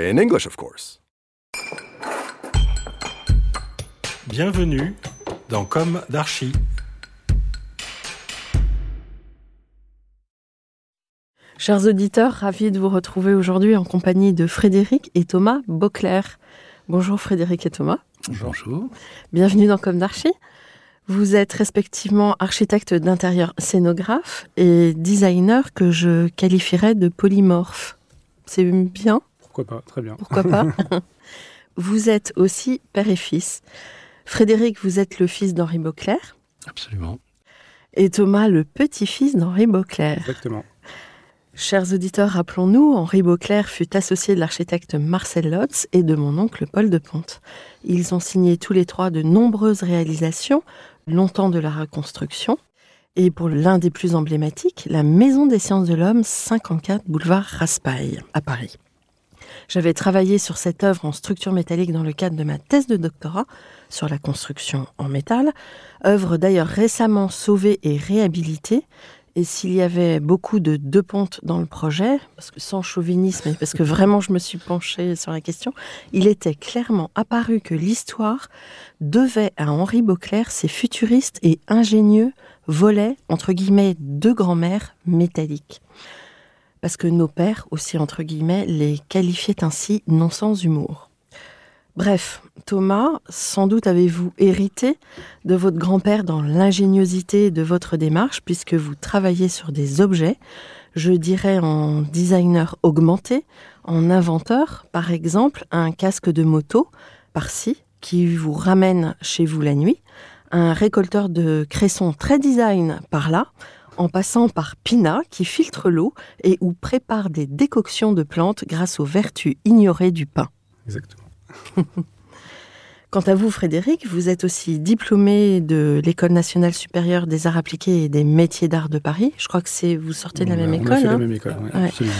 In English, of course. Bienvenue dans Comme d'Archi. Chers auditeurs, ravis de vous retrouver aujourd'hui en compagnie de Frédéric et Thomas Beauclerc. Bonjour Frédéric et Thomas. Bonjour. Bienvenue dans Comme d'Archi. Vous êtes respectivement architecte d'intérieur scénographe et designer que je qualifierais de polymorphe. C'est bien Pourquoi pas Très bien. Pourquoi pas Vous êtes aussi père et fils. Frédéric, vous êtes le fils d'Henri Beauclerc Absolument. et Thomas, le petit-fils d'Henri Beauclerc. Exactement. Chers auditeurs, rappelons-nous, Henri Beauclerc fut associé de l'architecte Marcel Lotz et de mon oncle Paul de Ponte. Ils ont signé tous les trois de nombreuses réalisations, longtemps de la reconstruction, et pour l'un des plus emblématiques, la Maison des sciences de l'homme, 54 boulevard Raspail, à Paris. J'avais travaillé sur cette œuvre en structure métallique dans le cadre de ma thèse de doctorat sur la construction en métal, œuvre d'ailleurs récemment sauvée et réhabilitée, et s'il y avait beaucoup de deux pontes dans le projet, parce que sans chauvinisme, et parce que vraiment je me suis penchée sur la question, il était clairement apparu que l'histoire devait à Henri Beauclerc ses futuristes et ingénieux volets, entre guillemets, de grand-mère métalliques. Parce que nos pères, aussi entre guillemets, les qualifiaient ainsi non sans humour. Bref, Thomas, sans doute avez-vous hérité de votre grand-père dans l'ingéniosité de votre démarche, puisque vous travaillez sur des objets, je dirais en designer augmenté, en inventeur, par exemple, un casque de moto par-ci, qui vous ramène chez vous la nuit, un récolteur de cresson très design par-là, en passant par Pina, qui filtre l'eau et ou prépare des décoctions de plantes grâce aux vertus ignorées du pain. Exactement. Quant à vous, Frédéric, vous êtes aussi diplômé de l'École nationale supérieure des arts appliqués et des métiers d'art de Paris. Je crois que c'est vous sortez de la a- même on école. a fait la hein. même école, Ouais. absolument.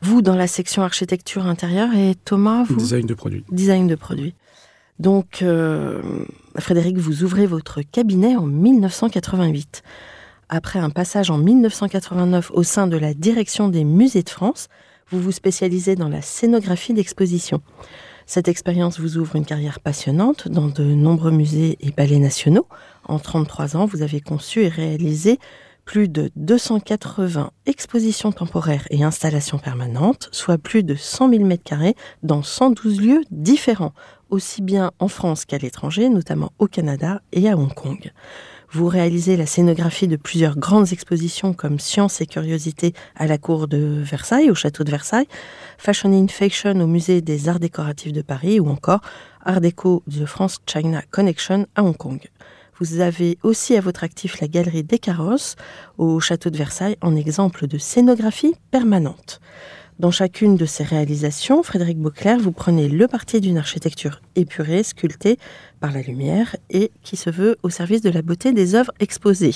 Vous dans la section architecture intérieure et Thomas, vous Design de produit. design de produits. Donc, euh, Frédéric, vous ouvrez votre cabinet en 1988. Après un passage en 1989 au sein de la direction des musées de France, vous vous spécialisez dans la scénographie d'exposition. Cette expérience vous ouvre une carrière passionnante dans de nombreux musées et ballets nationaux. En 33 ans, vous avez conçu et réalisé plus de 280 expositions temporaires et installations permanentes, soit plus de 100 000 m2 dans 112 lieux différents, aussi bien en France qu'à l'étranger, notamment au Canada et à Hong Kong. Vous réalisez la scénographie de plusieurs grandes expositions comme Science et Curiosité à la cour de Versailles, au château de Versailles, Fashion in Fashion au musée des arts décoratifs de Paris ou encore Art déco de France China Connection à Hong Kong. Vous avez aussi à votre actif la galerie des carrosses au château de Versailles en exemple de scénographie permanente. Dans chacune de ces réalisations, Frédéric Beauclerc, vous prenez le parti d'une architecture épurée, sculptée par la lumière et qui se veut au service de la beauté des œuvres exposées.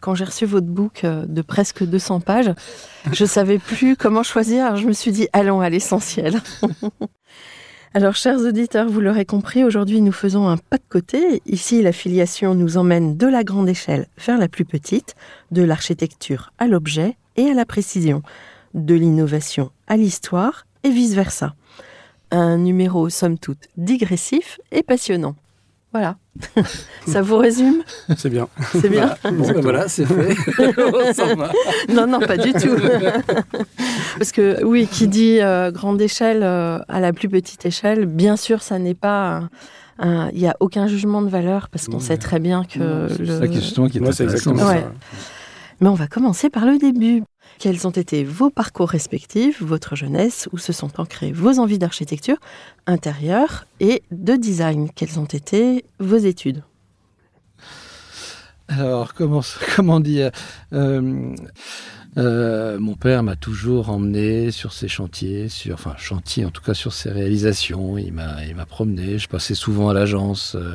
Quand j'ai reçu votre book euh, de presque 200 pages, je savais plus comment choisir. Je me suis dit, allons à l'essentiel. Alors, chers auditeurs, vous l'aurez compris, aujourd'hui nous faisons un pas de côté. Ici, la filiation nous emmène de la grande échelle vers la plus petite, de l'architecture à l'objet et à la précision, de l'innovation à l'histoire et vice-versa. Un numéro, somme toute, digressif et passionnant. Voilà. Ça vous résume? C'est bien. C'est bien? Bon, ben voilà, c'est fait. On s'en va. Non, non, pas du tout. Parce que oui, qui dit euh, grande échelle euh, à la plus petite échelle, bien sûr, ça n'est pas. Il n'y a aucun jugement de valeur parce qu'on sait très bien que. C'est le- ça qui est justement qui est intéressant. exactement Ouais. ça. Mais on va commencer par le début. Quels ont été vos parcours respectifs, votre jeunesse, où se sont ancrées vos envies d'architecture intérieure et de design Quelles ont été vos études? Alors, comment, dire euh, euh, Mon père m'a toujours emmené sur ses chantiers, sur, enfin, chantier en tout cas sur ses réalisations. Il m'a, il m'a promené. Je passais souvent à l'agence, euh,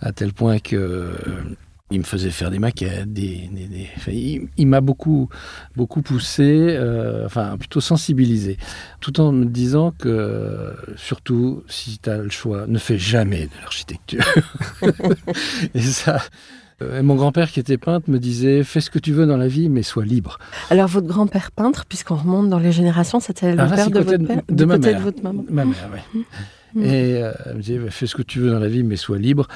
à tel point que. Il me faisait faire des maquettes, des, des- des- enfin, il, il m'a beaucoup, beaucoup poussé, euh, enfin plutôt sensibilisé, tout en me disant que surtout si tu as le choix, ne fais jamais de l'architecture. Et ça, euh, mon grand-père qui était peintre me disait fais ce que tu veux dans la vie, mais sois libre. Alors, votre grand-père peintre, puisqu'on remonte dans les générations, c'était le Ah, là, père de votre de- père de ma côté mère. de votre maman Ma mère, oui. Mm. Et euh, elle me disait fais ce que tu veux dans la vie, mais sois libre.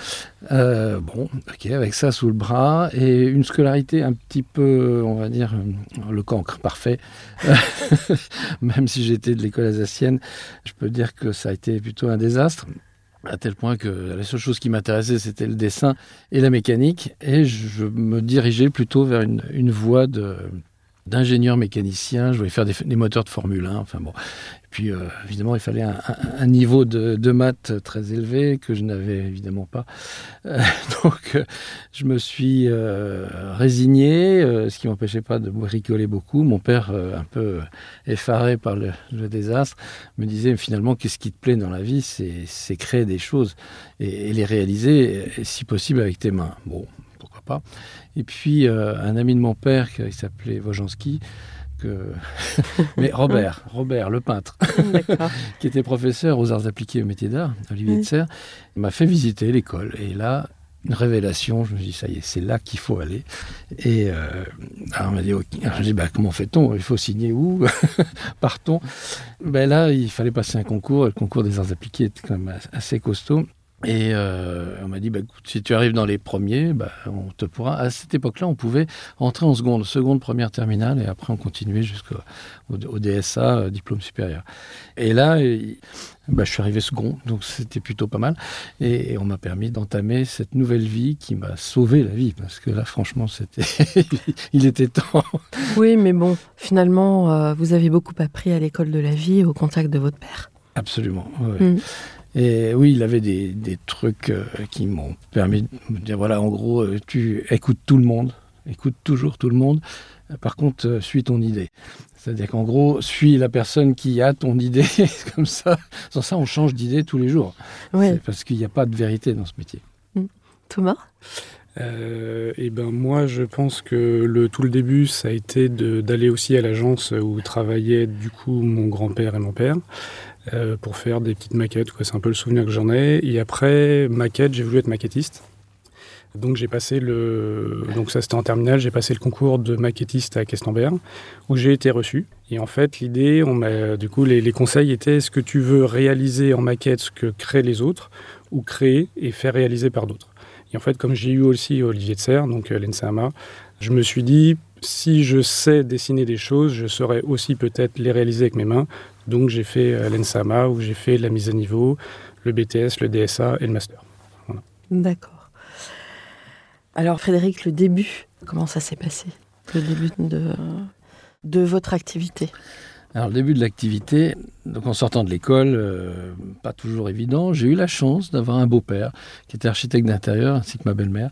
Euh, bon, ok, avec ça sous le bras et une scolarité un petit peu, on va dire, euh, le cancre parfait. Même si j'étais de l'école alsacienne, je peux dire que ça a été plutôt un désastre. À tel point que la seule chose qui m'intéressait, c'était le dessin et la mécanique. Et je me dirigeais plutôt vers une, voie d'ingénieur mécanicien. Je voulais faire des, des moteurs de Formule 1. Enfin bon. Et puis, euh, évidemment, il fallait un, niveau de, maths très élevé que je n'avais évidemment pas. Euh, donc, euh, je me suis résigné, ce qui m'empêchait pas de bricoler beaucoup. Mon père, un peu effaré par le, désastre, me disait finalement qu'est-ce qui te plaît dans la vie, c'est créer des choses et, les réaliser, si possible avec tes mains. Bon, pourquoi pas. Et puis un ami de mon père qui s'appelait Wojanski, que... mais Robert, Robert, le peintre, qui était professeur aux arts appliqués au métier d'art, Olivier Oui. de Serres, il m'a fait visiter l'école. Et là, une révélation, je me dis, ça y est, c'est là qu'il faut aller. Et euh, alors on m'a. Alors, dit, bah, comment fait-on? Il faut signer où? Partons. Ben là, il fallait passer un concours. et Le concours des arts appliqués était quand même assez costaud. Et euh, on m'a dit, bah, écoute, si tu arrives dans les premiers, bah, on te pourra. À cette époque-là, on pouvait entrer en seconde, seconde, première, terminale, et après on continuait jusqu'au au, au DSA, euh, diplôme supérieur. Et là, bah, je suis arrivé second, donc c'était plutôt pas mal. Et, et on m'a permis d'entamer cette nouvelle vie qui m'a sauvé la vie, parce que là, franchement, c'était, il était temps. Oui, mais bon, finalement, euh, vous avez beaucoup appris à l'école de la vie au contact de votre père. Absolument. ouais. Mm. Et oui, il avait des, des trucs euh, qui m'ont permis de me dire voilà, en gros, euh, tu écoutes tout le monde, écoute toujours tout le monde. Par contre, euh, suis ton idée. C'est-à-dire qu'en gros, suis la personne qui a ton idée. Comme ça, sans ça, on change d'idée tous les jours. Oui, C'est Parce qu'il n'y a pas de vérité dans ce métier. Thomas? Euh, et ben moi, je pense que le tout le début, ça a été d'aller aussi à l'agence où travaillaient du coup mon grand-père et mon père euh, pour faire des petites maquettes. C'est un peu le souvenir que j'en ai. Et après maquette, j'ai voulu être maquettiste. Donc j'ai passé le donc ça c'était en terminale, j'ai passé le concours de maquettiste à Questembert où j'ai été reçu. Et en fait l'idée, on m'a du coup les, les conseils étaient est-ce que tu veux réaliser en maquette ce que créent les autres ou créer et faire réaliser par d'autres? Et en fait, comme j'ai eu aussi Olivier de Serre, donc euh, l'ENSAMA, je me suis dit, si je sais dessiner des choses, je saurais aussi peut-être les réaliser avec mes mains. Donc j'ai fait euh, l'ENSAMA, où j'ai fait la mise à niveau, le BTS, le DSA et le master. D'accord. Alors, Frédéric, le début, comment ça s'est passé? Le début de, de votre activité? Alors, le début de l'activité, donc en sortant de l'école, euh, pas toujours évident, j'ai eu la chance d'avoir un beau-père qui était architecte d'intérieur, ainsi que ma belle-mère,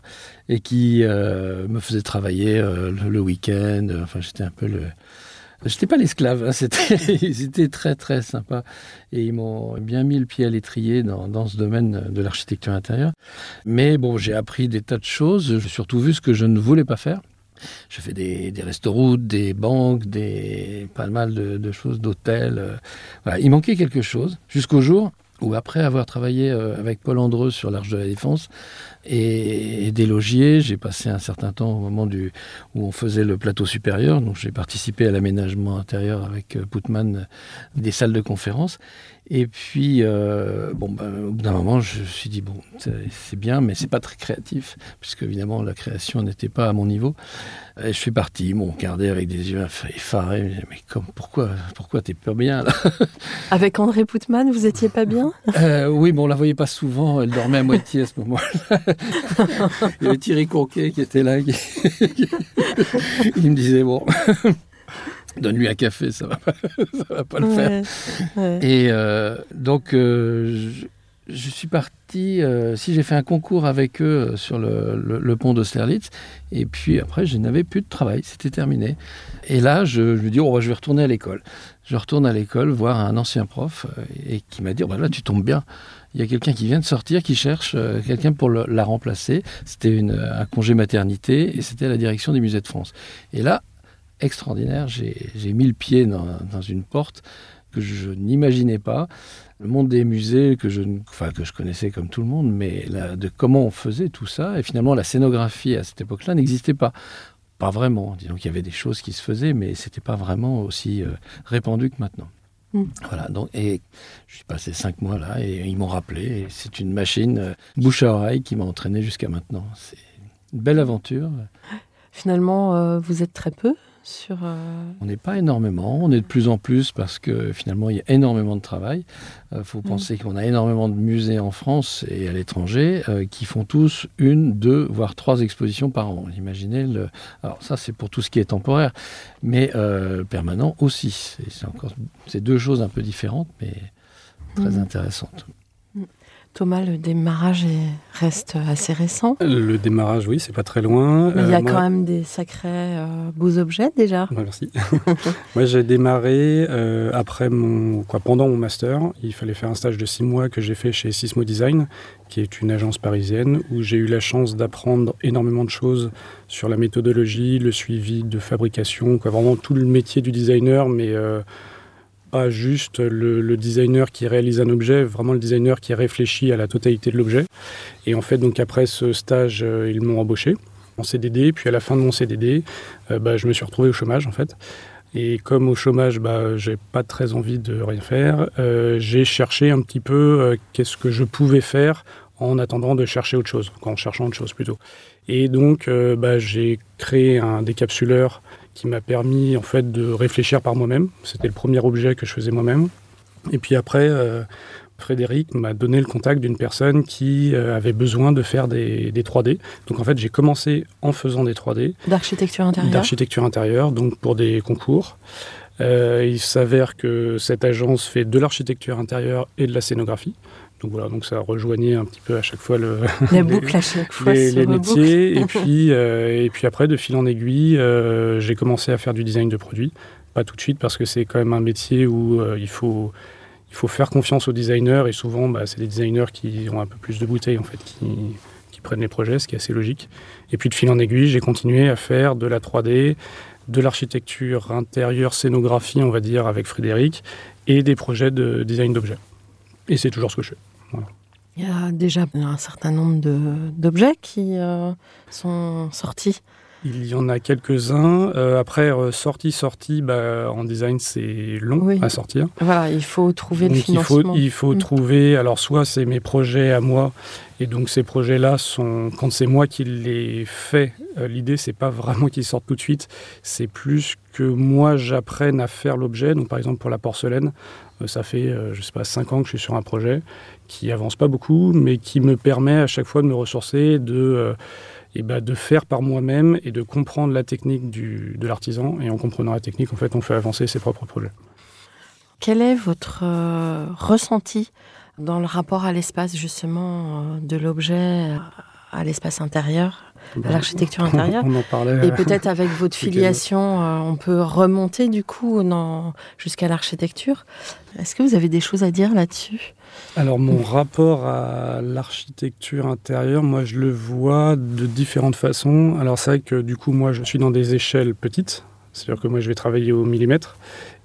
et qui euh, me faisait travailler euh, le, le week-end. Enfin, j'étais un peu le. J'étais pas l'esclave, hein, ils étaient très très sympas et ils m'ont bien mis le pied à l'étrier dans, ce domaine de l'architecture intérieure. Mais bon, j'ai appris des tas de choses, j'ai surtout vu ce que je ne voulais pas faire. J'ai fait des, restaurants, des banques, des, pas mal de, choses, d'hôtels. euh. Il manquait quelque chose jusqu'au jour où, après avoir travaillé euh, avec Paul Andreu sur l'Arche de la Défense et, des logiers, j'ai passé un certain temps au moment où on faisait le plateau supérieur. Donc j'ai participé à l'aménagement intérieur avec euh, Putman euh, des salles de conférence. Et puis, euh, bon, ben, au bout d'un moment, je me suis dit, bon, c'est bien, mais c'est pas très créatif, puisque évidemment, la création n'était pas à mon niveau. Et je suis parti, mon regardé avec des yeux effarés, mais comme, pourquoi, pourquoi t'es pas bien là? Avec André Poutman, vous étiez pas bien? Euh, Oui, mais on la voyait pas souvent, elle dormait à moitié à ce moment-là. Il y avait Thierry Conquet qui était là, il me disait, bon... Donne-lui un café, ça va, va pas le faire. Et euh, donc, euh, je, suis parti. Euh, si j'ai fait un concours avec eux sur le, pont d'Austerlitz, et puis après, je n'avais plus de travail, c'était terminé. Et là, je, me dis, oh, bah, je vais retourner à l'école. Je retourne à l'école voir un ancien prof et qui m'a dit, oh, bah, là, tu tombes bien. Il y a quelqu'un qui vient de sortir, qui cherche quelqu'un pour la remplacer. C'était un congé maternité et c'était la direction des musées de France. Et là, extraordinaire. J'ai mis le pied dans, une porte que je n'imaginais pas. Le monde des musées, que je, enfin, que je connaissais comme tout le monde, mais de comment on faisait tout ça. Et finalement, la scénographie à cette époque-là n'existait pas. Pas vraiment. Disons qu'il y avait des choses qui se faisaient, mais c'était pas vraiment aussi euh, répandu que maintenant. Mm. Voilà, donc, et je suis passé cinq mois là et ils m'ont rappelé. C'est une machine euh, bouche à oreille qui m'a entraîné jusqu'à maintenant. C'est une belle aventure. Finalement, euh, vous êtes très peu euh, on n'est pas énormément, on est de plus en plus parce que finalement il y a énormément de travail. Il euh, faut mm. penser qu'on a énormément de musées en France et à l'étranger euh, qui font tous une, deux, voire trois expositions par an. Imaginez le. Alors ça c'est pour tout ce qui est temporaire, mais permanent aussi. C'est encore, c'est deux choses un peu différentes, mais très mm. intéressantes. Thomas, le démarrage reste assez récent. Le démarrage, oui, c'est pas très loin. Mais il y a euh, quand même des sacrés euh, beaux objets déjà. merci. moi, j'ai démarré euh, après mon, quoi, pendant mon master. Il fallait faire un stage de six mois que j'ai fait chez Sismo Design, qui est une agence parisienne où j'ai eu la chance d'apprendre énormément de choses sur la méthodologie, le suivi de fabrication, quoi, vraiment tout le métier du designer, mais pas juste le, designer qui réalise un objet, vraiment le designer qui réfléchit à la totalité de l'objet. Et en fait, donc après ce stage, euh, ils m'ont embauché en CDD. Puis à la fin de mon CDD, euh, bah, je me suis retrouvé au chômage en fait. Et comme au chômage, bah, j'ai pas très envie de rien faire, euh, j'ai cherché un petit peu qu'est-ce que je pouvais faire en attendant de chercher autre chose, en cherchant autre chose plutôt. Et donc, bah, j'ai créé un décapsuleur qui m'a permis en fait de réfléchir par moi-même. C'était le premier objet que je faisais moi-même. Et puis après, euh, Frédéric m'a donné le contact d'une personne qui euh, avait besoin de faire des, 3D. Donc en fait, j'ai commencé en faisant des 3D. D'architecture intérieure D'architecture intérieure, donc pour des concours. Euh, il s'avère que cette agence fait de l'architecture intérieure et de la scénographie. Donc voilà, donc ça rejoignait un petit peu à chaque fois le, la boucle à chaque fois les, métiers. et puis euh, et puis après, de fil en aiguille, euh, j'ai commencé à faire du design de produits. Pas tout de suite parce que c'est quand même un métier où euh, il faut il faut faire confiance aux designers et souvent bah, c'est des designers qui ont un peu plus de bouteilles en fait qui, qui prennent les projets, ce qui est assez logique. Et puis de fil en aiguille, j'ai continué à faire de la 3D, de l'architecture intérieure, scénographie, on va dire, avec Frédéric, et des projets de design d'objets. Et c'est toujours ce que je fais. Il y a déjà un certain nombre d'objets qui euh, sont sortis. Il y en a quelques-uns. Euh, après, euh, sortie, sortie, bah, en design, c'est long à sortir. Voilà, il faut trouver le financement. Il faut, il faut mm. trouver, alors soit c'est mes projets à moi, et donc ces projets-là sont, quand c'est moi qui les fais, l'idée c'est pas vraiment qu'ils sortent tout de suite, c'est plus que moi j'apprenne à faire l'objet. Donc par exemple pour la porcelaine, euh, ça fait, euh, je sais pas, 5 ans que je suis sur un projet qui avance pas beaucoup, mais qui me permet à chaque fois de me ressourcer, de, euh, et bah, de faire par moi-même et de comprendre la technique de l'artisan. Et en comprenant la technique, en fait, on fait avancer ses propres projets. Quel est votre ressenti dans le rapport à l'espace, justement, de l'objet à l'espace intérieur? À l'architecture intérieure. On en parlait. Et peut-être avec votre filiation, euh, on peut remonter du coup jusqu'à l'architecture. Est-ce que vous avez des choses à dire là-dessus? Alors mon rapport à l'architecture intérieure, moi je le vois de différentes façons. Alors c'est vrai que du coup moi je suis dans des échelles petites, c'est-à-dire que moi je vais travailler au millimètre.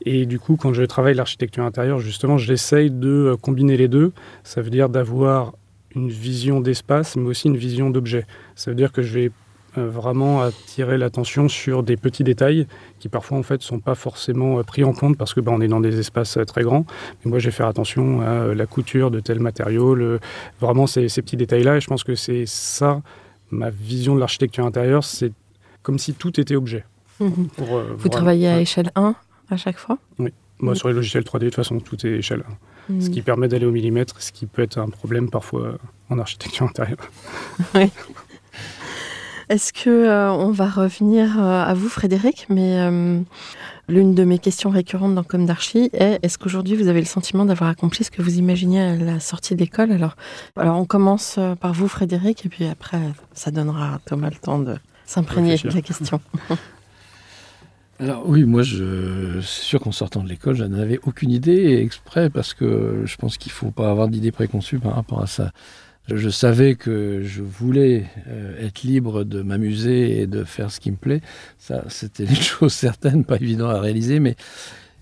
Et du coup quand je travaille l'architecture intérieure, justement j'essaye de euh, combiner les deux. Ça veut dire d'avoir une vision d'espace, mais aussi une vision d'objet. Ça veut dire que je vais euh, vraiment attirer l'attention sur des petits détails qui parfois en fait sont pas forcément euh, pris en compte parce que ben, on est dans des espaces euh, très grands. Mais moi, je vais faire attention à la couture de tel matériau, le, vraiment ces, ces petits détails-là. Et je pense que c'est ça ma vision de l'architecture intérieure, c'est comme si tout était objet. Mhm. Pour, euh, Vous travaillez à Ouais. échelle 1 à chaque fois? Moi, Mhm. sur les logiciels 3D, de toute façon, tout est échelle. Ce qui permet d'aller au millimètre, ce qui peut être un problème parfois en architecture intérieure. Est-ce que euh, on va revenir euh, à vous, Frédéric Mais euh, l'une de mes questions récurrentes dans Comme d'Archi est est-ce qu'aujourd'hui vous avez le sentiment d'avoir accompli ce que vous imaginiez à la sortie de l'école? Alors, alors on commence par vous, Frédéric, et puis après, ça donnera à Thomas le temps de s'imprégner de la question. Alors oui, moi, je, c'est sûr qu'en sortant de l'école, je n'avais aucune idée, exprès, parce que je pense qu'il ne faut pas avoir d'idées préconçues par rapport à ça. Je, savais que je voulais euh, être libre de m'amuser et de faire ce qui me plaît. Ça, c'était une chose certaine, pas évident à réaliser, mais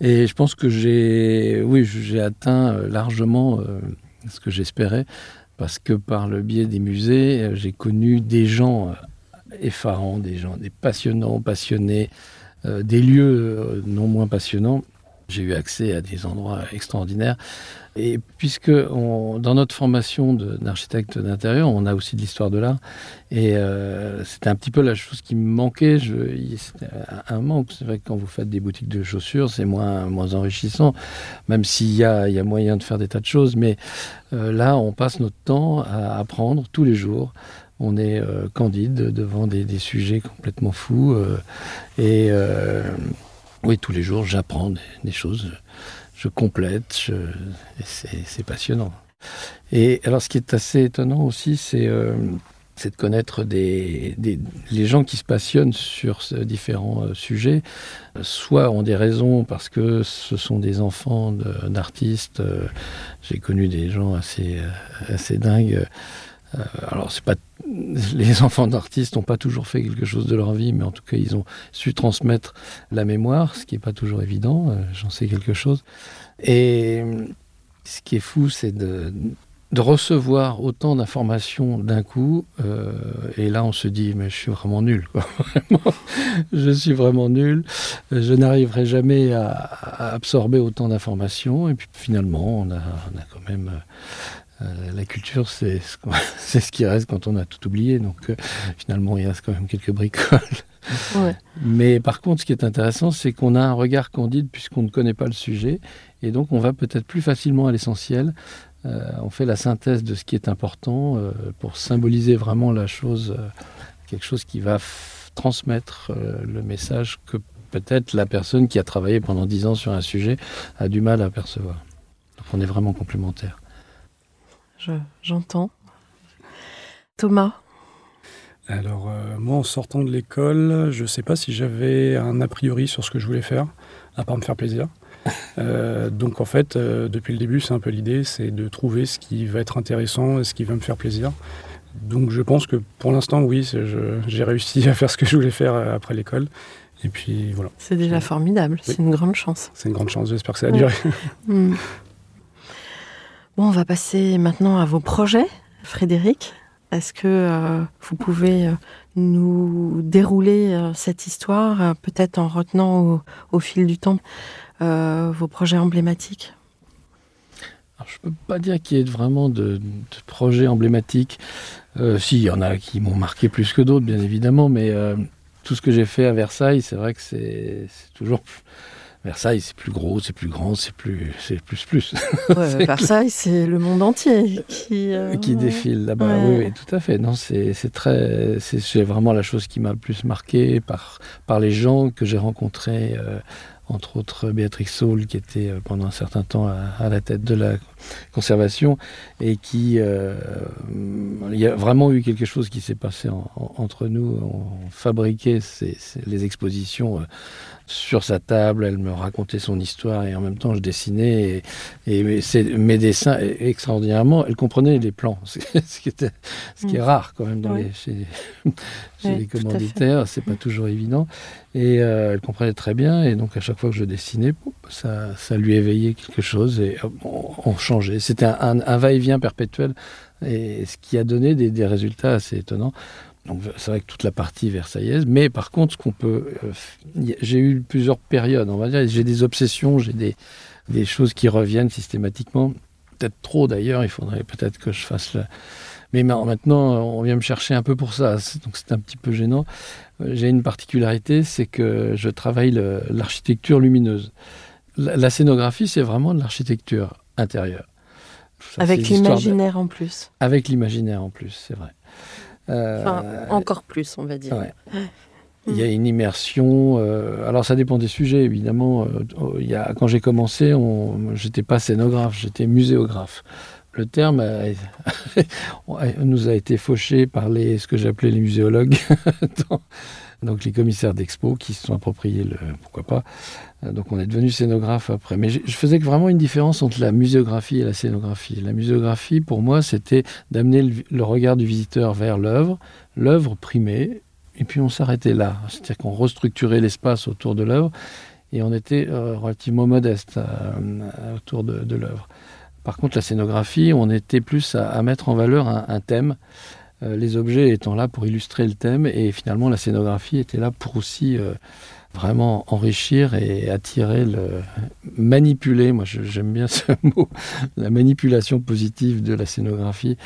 et je pense que j'ai, oui, j'ai atteint euh, largement euh, ce que j'espérais, parce que par le biais des musées, j'ai connu des gens effarants, des gens, des passionnants, passionnés, des lieux euh, non moins passionnants. J'ai eu accès à des endroits extraordinaires. Et puisque dans notre formation d'architecte d'intérieur, on a aussi de l'histoire de l'art, et euh, c'était un petit peu la chose qui me manquait. C'était un manque. C'est vrai que quand vous faites des boutiques de chaussures, c'est moins, moins enrichissant, même s'il y a, y a moyen de faire des tas de choses. Mais euh, là, on passe notre temps à apprendre tous les jours. On est euh, candide devant des, sujets complètement fous. euh, et euh, oui, tous les jours, j'apprends des, choses. Je complète. c'est passionnant. Et alors, ce qui est assez étonnant aussi, c'est de connaître des, les gens qui se passionnent sur différents sujets. Soit ont des raisons parce que ce sont des enfants d'artistes. J'ai connu des gens assez dingues. Euh, alors, c'est pas les enfants d'artistes n'ont pas toujours fait quelque chose de leur vie, mais en tout cas, ils ont su transmettre la mémoire, ce qui n'est pas toujours évident. euh, J'en sais quelque chose. Et euh, ce qui est fou, c'est de, recevoir autant d'informations d'un coup. et là, on se dit, mais je suis vraiment nul. Je suis vraiment nul. Je n'arriverai jamais à, absorber autant d'informations. Et puis finalement, on a quand même... euh, la culture, c'est ce, qui reste quand on a tout oublié. Donc euh, finalement, il reste quand même quelques bricoles. Ouais. Mais par contre, ce qui est intéressant, c'est qu'on a un regard candide puisqu'on ne connaît pas le sujet. Et donc, on va peut-être plus facilement à l'essentiel. Euh, on fait la synthèse de ce qui est important pour symboliser vraiment la chose, quelque chose qui va transmettre le message que peut-être la personne qui a travaillé pendant dix ans sur un sujet a du mal à percevoir. Donc, on est vraiment complémentaires. Je- J'entends. Thomas, Alors, euh, moi, en sortant de l'école, je ne sais pas si j'avais un a priori sur ce que je voulais faire, à part me faire plaisir. Euh, donc, en fait, euh, depuis le début, c'est un peu l'idée, c'est de trouver ce qui va être intéressant et ce qui va me faire plaisir. Donc, je pense que pour l'instant, oui, j'ai réussi à faire ce que je voulais faire après l'école. Et puis, voilà, c'est déjà Oui. formidable. C'est une grande chance. c'est une grande chance. J'espère que ça va Ouais. on va passer maintenant à vos projets. Frédéric, est-ce que euh, vous pouvez euh, nous dérouler euh, cette histoire, peut-être en retenant au, fil du temps vos projets emblématiques? Je ne peux pas dire qu'il y ait vraiment de, projets emblématiques. Euh, si, il y en a qui m'ont marqué plus que d'autres, bien évidemment, mais tout ce que j'ai fait à Versailles, c'est vrai que c'est toujours... Versailles, c'est plus gros, c'est plus grand, c'est plus, c'est plus plus Ouais, Versailles, c'est le monde entier qui, euh, qui défile là-bas. Ouais. Oui, oui, tout à fait. Non, c'est c'est très, c'est vraiment la chose qui m'a le plus marqué par par les gens que j'ai rencontrés, euh, entre autres Béatrix Saul, qui était euh, pendant un certain temps à, à la tête de la conservation et qui, euh, il y a vraiment eu quelque chose qui s'est passé en- en- entre nous. On fabriquait ces- ces- les expositions. Euh, sur sa table, elle me racontait son histoire et en même temps je dessinais et, mes dessins extraordinairement, elle comprenait les plans, ce qui, était, ce qui est Mm. rare quand même dans Oui. les, chez, chez Oui, les commanditaires, c'est pas toujours évident et euh, elle comprenait très bien et donc à chaque fois que je dessinais, ça, ça lui éveillait quelque chose et hop, on, on changeait. C'était un, un- un va-et-vient perpétuel et ce qui a donné des, des résultats assez étonnants. Donc c'est vrai que toute la partie versaillaise, mais par contre, ce qu'on peut, euh, j'ai eu plusieurs périodes, on va dire, j'ai des obsessions, j'ai des, des choses qui reviennent systématiquement, peut-être trop d'ailleurs, il faudrait peut-être que je fasse le... Mais maintenant, on vient me chercher un peu pour ça, donc c'est un petit peu gênant. Euh, j'ai une particularité, c'est que je travaille l'architecture lumineuse. La, scénographie, c'est vraiment de l'architecture intérieure. Avec l'imaginaire en plus. Avec l'imaginaire en plus, c'est vrai. Euh, enfin, encore plus, on va dire. Il y a une immersion. Euh, alors, ça dépend des sujets, évidemment. Euh, il y a, quand j'ai commencé, j'étais pas scénographe, j'étais muséographe. Le terme nous a été fauché par les, ce que j'appelais les muséologues, donc les commissaires d'expo qui se sont appropriés le pourquoi pas. Donc on est devenu scénographe après. Mais je, faisais vraiment une différence entre la muséographie et la scénographie. La muséographie, pour moi, c'était d'amener le, regard du visiteur vers l'œuvre, l'œuvre primée, et puis on s'arrêtait là. C'est-à-dire qu'on restructurait l'espace autour de l'œuvre et on était euh, relativement modeste euh, autour de, l'œuvre. Par contre, la scénographie, on était plus à, mettre en valeur un, thème, euh, les objets étant là pour illustrer le thème, et finalement la scénographie était là pour aussi vraiment enrichir et attirer, le manipuler. Moi, j'aime bien ce mot, la manipulation positive de la scénographie,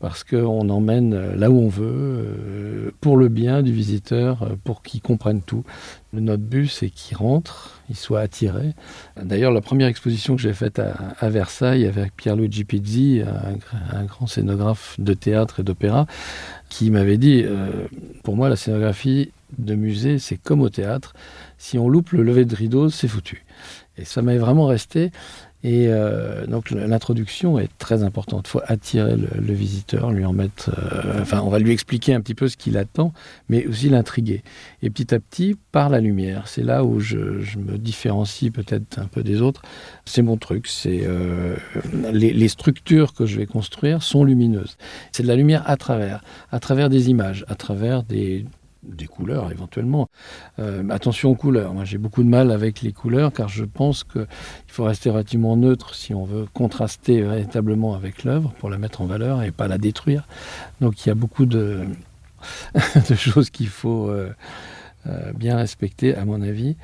parce qu'on emmène là où on veut, euh, pour le bien du visiteur, euh, pour qu'il comprenne tout. Notre but, c'est qu'il rentre, il soit attiré. D'ailleurs, la première exposition que j'ai faite à, Versailles avec Pierluigi Pizzi, un, un, grand scénographe de théâtre et d'opéra, qui m'avait dit, euh, pour moi, la scénographie, de musée, c'est comme au théâtre. Si on loupe le lever de rideau, c'est foutu. Et ça m'avait vraiment resté. Et euh, donc l'introduction est très importante. Il faut attirer le, visiteur, lui en mettre. Euh, enfin, on va lui expliquer un petit peu ce qu'il attend, mais aussi l'intriguer. Et petit à petit, par la lumière, c'est là où je, me différencie peut-être un peu des autres. C'est mon truc. C'est euh, les, structures que je vais construire sont lumineuses. C'est de la lumière à travers, à travers des images, à travers des des couleurs éventuellement. Euh, attention aux couleurs. Moi, j'ai beaucoup de mal avec les couleurs car je pense qu'il faut rester relativement neutre si on veut contraster véritablement avec l'œuvre pour la mettre en valeur et pas la détruire. Donc, il y a beaucoup de, choses qu'il faut euh, euh, bien respecter, à mon avis.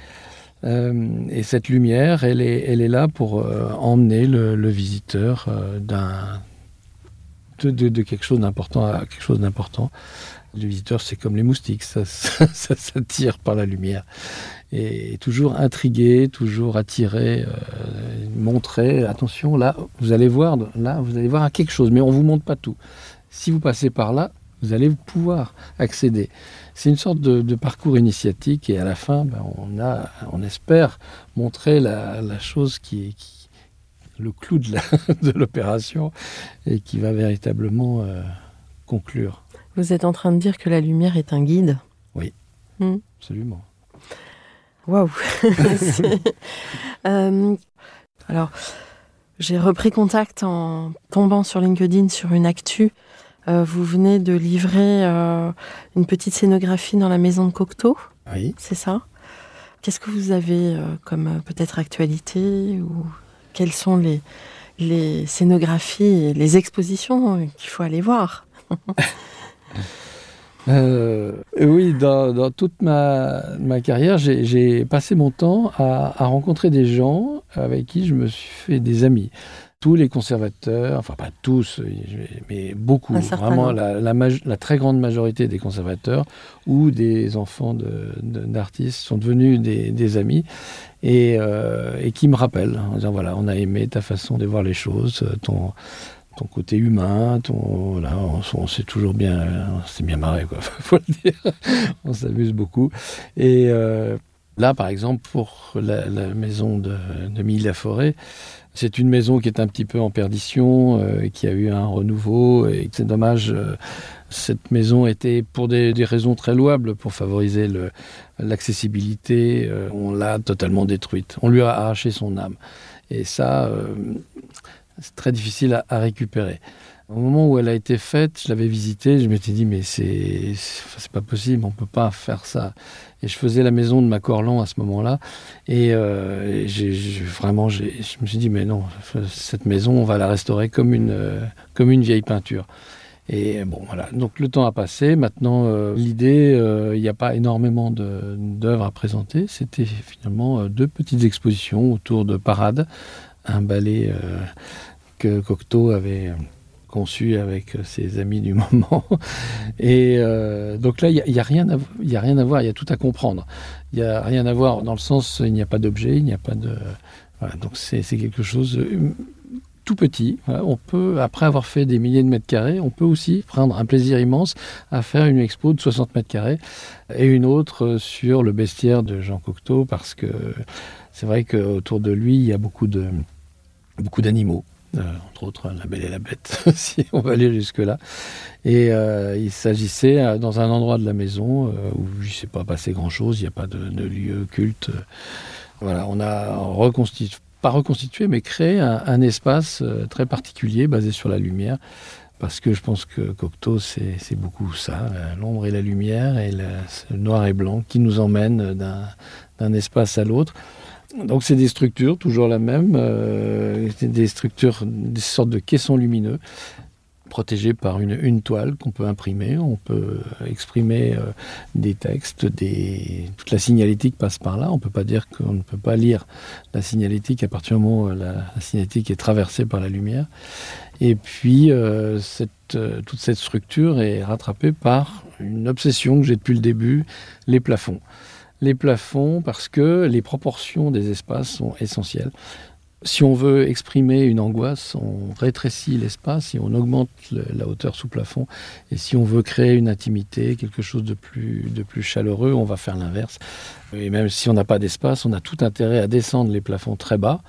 et cette lumière, elle est, elle est là pour emmener le, visiteur d'un de, quelque chose d'important à quelque chose d'important. Les visiteurs, c'est comme les moustiques, ça, s'attire par la lumière. Et toujours intrigué, toujours attiré, euh, montrer, attention, là, vous allez voir, là, vous allez voir quelque chose, mais on ne vous montre pas tout. Si vous passez par là, vous allez pouvoir accéder. C'est une sorte de, parcours initiatique et à la fin, ben, on, a, on espère montrer la, chose qui est le clou de l'opération et qui va véritablement euh, conclure. Vous êtes en train de dire que la lumière est un guide Oui, hmm. absolument. Waouh euh, Alors, j'ai repris contact en tombant sur LinkedIn sur une actu. Euh, vous venez de livrer euh, une petite scénographie dans la maison de Cocteau. Oui. C'est ça? Qu'est-ce que vous avez comme peut-être actualité ou quelles sont les, les scénographies les expositions qu'il faut aller voir Euh, oui, dans, toute ma, carrière, j'ai passé mon temps à, rencontrer des gens avec qui je me suis fait des amis. Tous les conservateurs, enfin pas tous, mais beaucoup, vraiment la, très grande majorité des conservateurs ou des enfants d'artistes sont devenus des, amis et, euh, et, qui me rappellent en disant voilà, on a aimé ta façon de voir les choses, ton, ton côté humain, ton, on, s'est toujours bien, c'est bien marré, quoi, faut le dire. on s'amuse beaucoup. Et euh, là, par exemple, pour la, maison de, de la Forêt, c'est une maison qui est un petit peu en perdition, euh, qui a eu un renouveau, et c'est dommage. Euh, cette maison était, pour des, raisons très louables, pour favoriser l'accessibilité, on l'a totalement détruite. On lui a arraché son âme. Et ça, c'est très difficile à, récupérer. Au moment où elle a été faite, je l'avais visitée, je m'étais dit mais c'est pas possible, on peut pas faire ça. Et je faisais la maison de ma Corlan à ce moment-là, et, euh, vraiment je me suis dit mais non, cette maison on va la restaurer comme une comme une vieille peinture. Et bon, voilà. Donc le temps a passé. Maintenant, euh, l'idée, euh, il n'y a pas énormément d'œuvres à présenter. C'était finalement deux petites expositions autour de Parade, un ballet que Cocteau avait conçu avec ses amis du moment. Et donc là, il n'y a, rien à, a rien à voir, il y a tout à comprendre. Il n'y a rien à voir dans le sens, il n'y a pas d'objet, il n'y a pas de... Voilà, donc c'est quelque chose tout petit. on peut, après avoir fait des milliers de mètres carrés, on peut aussi prendre un plaisir immense à faire une expo de 60 mètres carrés et une autre sur le bestiaire de Jean Cocteau parce que c'est vrai qu'autour de lui, il y a beaucoup de beaucoup d'animaux. Euh, entre autres la belle et la bête, si on va aller jusque-là. Et euh, il s'agissait euh, dans un endroit de la maison où il ne s'est pas passé grand-chose, il n'y a pas de, lieu culte. Voilà, on a reconstitué pas reconstituer, mais créer un, espace très particulier basé sur la lumière. Parce que je pense que Cocteau, c'est beaucoup ça, l'ombre et la lumière, et le noir et blanc qui nous emmènent d'un espace à l'autre. Donc c'est des structures, toujours la même, euh, des structures, des sortes de caissons lumineux protégé par une, toile qu'on peut imprimer. On peut exprimer euh, des textes, des... toute la signalétique passe par là. On ne peut pas dire qu'on ne peut pas lire la signalétique à partir du moment où la, signalétique est traversée par la lumière. Et puis, euh, toute cette structure est rattrapée par une obsession que j'ai depuis le début, les plafonds. Les plafonds parce que les proportions des espaces sont essentielles. Si on veut exprimer une angoisse, on rétrécit l'espace et on augmente la hauteur sous plafond. Et si on veut créer une intimité, quelque chose de plus, de plus chaleureux, on va faire l'inverse. Et même si on n'a pas d'espace, on a tout intérêt à descendre les plafonds très bas.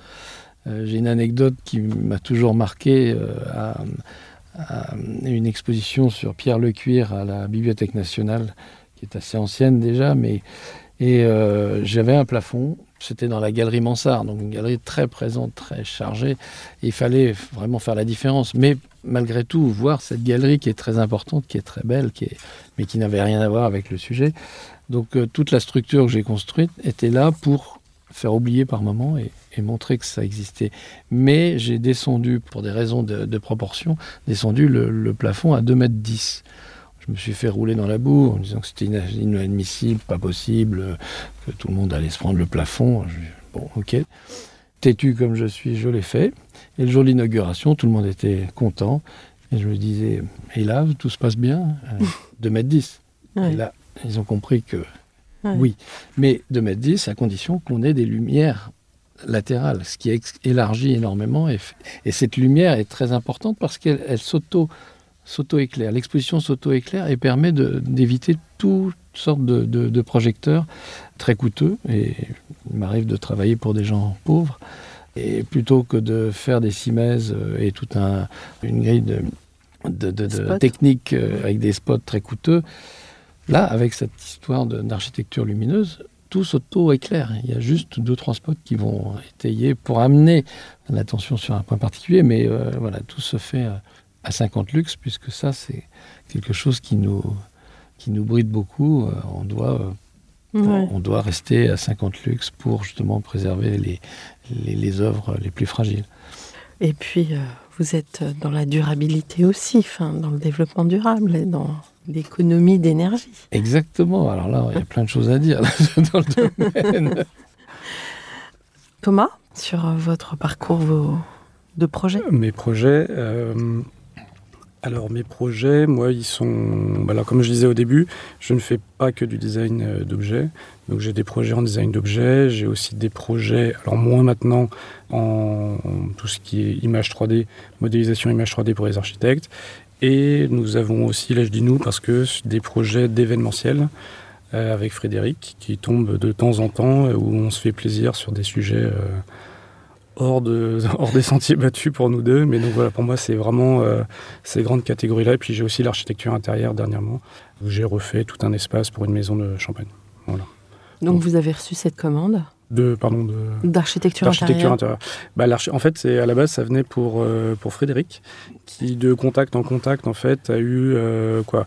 Euh, j'ai une anecdote qui m'a toujours marqué euh, à, une exposition sur Pierre Lecuir à la Bibliothèque nationale, qui est assez ancienne déjà, mais et euh, j'avais un plafond c'était dans la galerie Mansart, donc une galerie très présente, très chargée. il fallait vraiment faire la différence. Mais malgré tout, voir cette galerie qui est très importante, qui est très belle, qui est, mais qui n'avait rien à voir avec le sujet. Donc euh, toute la structure que j'ai construite était là pour faire oublier par moment et, montrer que ça existait. Mais j'ai descendu, pour des raisons de, proportion, descendu le, plafond à 2 mètres 10 je me suis fait rouler dans la boue en disant que c'était inadmissible, pas possible, que tout le monde allait se prendre le plafond. bon, ok. Têtu comme je suis, je l'ai fait. Et le jour de l'inauguration, tout le monde était content. Et je me disais, et là, tout se passe bien 2 m 10. Et là, ils ont compris que oui. Mais 2 m 10 à condition qu'on ait des lumières latérales, ce qui élargit énormément. Et, et cette lumière est très importante parce qu'elle s'auto s'auto-éclaire. L'exposition s'auto-éclaire et permet d'éviter toutes sortes de, projecteurs très coûteux. Et il m'arrive de travailler pour des gens pauvres. Et plutôt que de faire des simèzes euh, et toute un, une grille de, de, techniques euh, avec des spots très coûteux, là, avec cette histoire d'architecture lumineuse, tout s'auto-éclaire. Il y a juste deux, trois spots qui vont étayer pour amener l'attention sur un point particulier, mais euh, voilà, tout se fait à 50 lux, puisque ça, c'est quelque chose qui nous, qui nous bride beaucoup. Euh, on doit, euh, on doit rester à 50 lux pour justement préserver les, les, les œuvres les plus fragiles. Et puis, euh, vous êtes dans la durabilité aussi, enfin, dans le développement durable et dans l'économie d'énergie. Exactement. Alors là, il y a plein de choses à dire dans le domaine. Thomas, sur votre parcours vos, de projets? Mes projets, alors mes projets, moi, ils sont, bah, comme je disais au début, je ne fais pas que du design euh, d'objets. Donc j'ai des projets en design d'objets, j'ai aussi des projets, alors moins maintenant en tout ce qui est image 3D, modélisation image 3D pour les architectes. Et nous avons aussi, là je dis nous, parce que des projets d'événementiel euh, avec Frédéric qui tombent de temps en temps où on se fait plaisir sur des sujets. Euh, hors, de, hors des sentiers battus pour nous deux. Mais donc voilà, pour moi, c'est vraiment euh, ces grandes catégories-là. Et puis j'ai aussi l'architecture intérieure dernièrement, où j'ai refait tout un espace pour une maison de champagne. Voilà. Donc, vous avez reçu cette commande de pardon de d'architecture intérieure. intérieure. Bah, en fait, c'est à la base ça venait pour euh, pour Frédéric qui de contact en contact en fait a eu euh, quoi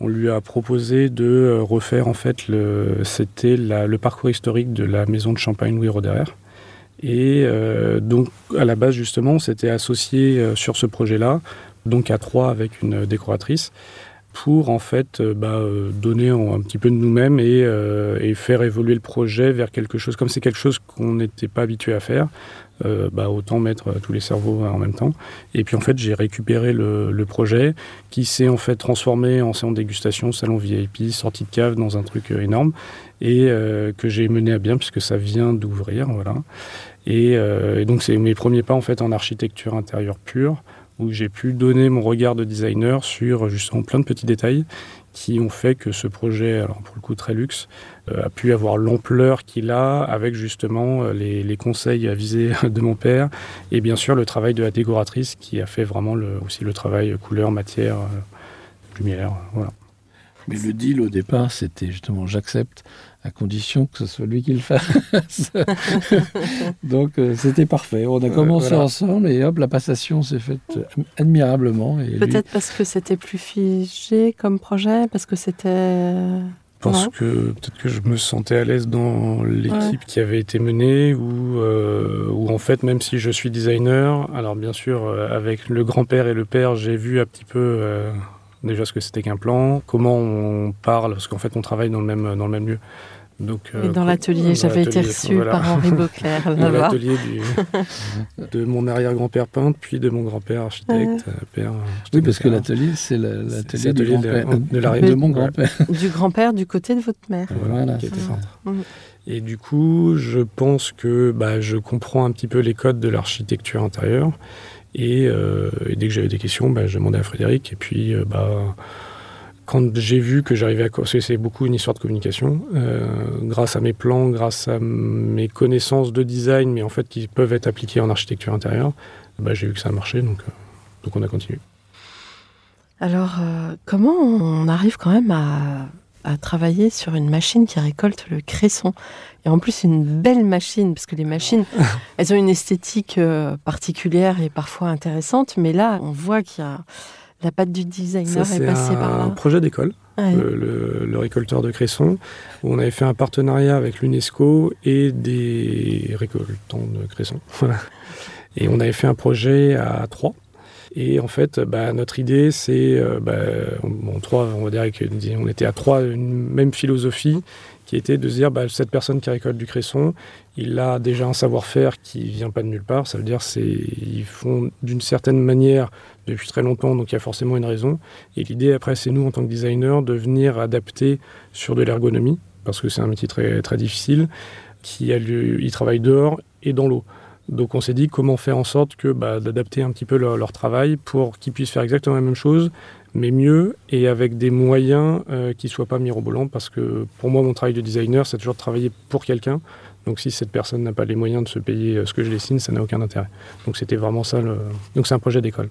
on lui a proposé de refaire en fait le c'était le parcours historique de la maison de Champagne Louis Roderer et euh, donc, à la base, justement, on s'était associé euh, sur ce projet-là donc à trois avec une décoratrice pour en fait euh, bah, euh, donner un petit peu de nous-mêmes et, euh, et, faire évoluer le projet vers quelque chose. Comme c'est quelque chose qu'on n'était pas habitué à faire, euh, bah, autant mettre tous les cerveaux en même temps. Et puis en fait, j'ai récupéré le, le, projet qui s'est en fait transformé en salon dégustation, salon VIP, sortie de cave dans un truc énorme et euh, que j'ai mené à bien puisque ça vient d'ouvrir, voilà. Et, euh, et donc c'est mes premiers pas en fait en architecture intérieure pure où j'ai pu donner mon regard de designer sur justement plein de petits détails qui ont fait que ce projet, alors pour le coup très luxe, euh, a pu avoir l'ampleur qu'il a avec justement euh, les, conseils avisés de mon père et bien sûr le travail de la décoratrice qui a fait vraiment le, aussi le travail couleur, matière, lumière, voilà. Mais le deal au départ, c'était justement j'accepte à condition que ce soit lui qui le fasse. Donc euh, c'était parfait. On a commencé voilà. ensemble et hop, la passation s'est faite admirablement. Peut-être lui... parce que c'était plus figé comme projet, parce que c'était... Parce que peut-être que je me sentais à l'aise dans l'équipe ouais. qui avait été menée, ou euh, où en fait, même si je suis designer, alors bien sûr, euh, avec le grand-père et le père, j'ai vu un petit peu euh, déjà ce que c'était qu'un plan, comment on parle, parce qu'en fait on travaille dans le même, dans le même lieu. Donc, euh, et dans l'atelier, j'avais été reçu voilà. par Henri Beauclerc. dans l'atelier de mon arrière-grand-père peintre, puis de mon grand-père architecte. Euh, père, oui, parce que l'atelier, c'est l'atelier de, de, de, de, mon grand-père. Du grand-père du côté de votre mère. Voilà, qui était. Mmh. Et du coup, je pense que bah, je comprends un petit peu les codes de l'architecture intérieure. Et, euh, et, dès que j'avais des questions, bah, je demandais à Frédéric. Et puis, euh, bah, quand j'ai vu que j'arrivais à... C'est beaucoup une histoire de communication. Euh, grâce à mes plans, grâce à mes connaissances de design, mais en fait qui peuvent être appliquées en architecture intérieure, bah, j'ai vu que ça a marché, donc, euh, donc on a continué. Alors, euh, comment on arrive quand même à, à, travailler sur une machine qui récolte le cresson? Et en plus, une belle machine, parce que les machines, elles ont une esthétique particulière et parfois intéressante, mais là, on voit qu'il y a la patte du designer Ça, est, est passée un par là. projet d'école, ouais. le, le, le, récolteur de Cresson, où on avait fait un partenariat avec l'UNESCO et des récoltants de Cresson. et on avait fait un projet à trois. Et en fait, bah, notre idée, c'est, euh, bah, trois, on va dire qu'on était à trois, une même philosophie, qui était de se dire, bah, cette personne qui récolte du cresson, il a déjà un savoir-faire qui vient pas de nulle part. Ça veut dire, c'est, ils font d'une certaine manière depuis très longtemps, donc il y a forcément une raison. Et l'idée, après, c'est nous, en tant que designer, de venir adapter sur de l'ergonomie, parce que c'est un métier très, très difficile, qui a lieu, ils travaillent dehors et dans l'eau. Donc on s'est dit comment faire en sorte que bah, d'adapter un petit peu leur, leur travail pour qu'ils puissent faire exactement la même chose, mais mieux et avec des moyens euh, qui ne soient pas mirobolants, parce que pour moi, mon travail de designer, c'est toujours de travailler pour quelqu'un. Donc si cette personne n'a pas les moyens de se payer ce que je dessine, ça n'a aucun intérêt. Donc c'était vraiment ça. Le... Donc c'est un projet d'école.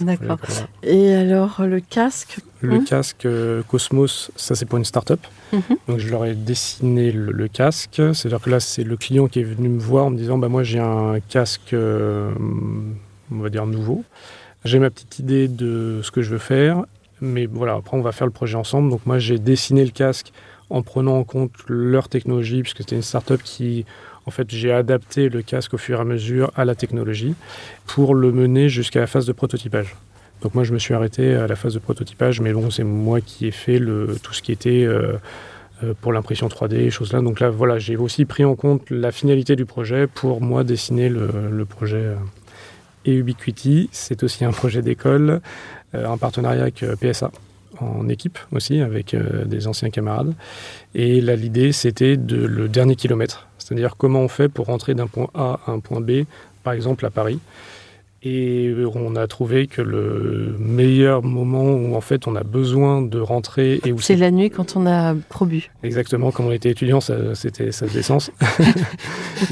D'accord. Et alors le casque Le hum casque euh, Cosmos, ça c'est pour une start-up. Mhm. Donc je leur ai dessiné le, le casque. C'est-à-dire que là c'est le client qui est venu me voir en me disant bah moi j'ai un casque, euh, on va dire nouveau. J'ai ma petite idée de ce que je veux faire, mais voilà après on va faire le projet ensemble. Donc moi j'ai dessiné le casque en prenant en compte leur technologie puisque c'était une start-up qui en fait, j'ai adapté le casque au fur et à mesure à la technologie pour le mener jusqu'à la phase de prototypage. Donc moi, je me suis arrêté à la phase de prototypage, mais bon, c'est moi qui ai fait tout ce qui était euh, euh, pour l'impression 3D, choses là. Donc là, voilà, j'ai aussi pris en compte la finalité du projet pour moi dessiner le, le projet. Euh. Et Ubiquity, c'est aussi un projet d'école euh, en partenariat avec euh, PSA en équipe aussi avec euh, des anciens camarades et là l'idée c'était de le dernier kilomètre c'est-à-dire comment on fait pour rentrer d'un point A à un point B par exemple à Paris et on a trouvé que le meilleur moment où en fait on a besoin de rentrer et où c'est la nuit quand on a probu. Exactement quand on était étudiant ça c'était ça faisait sens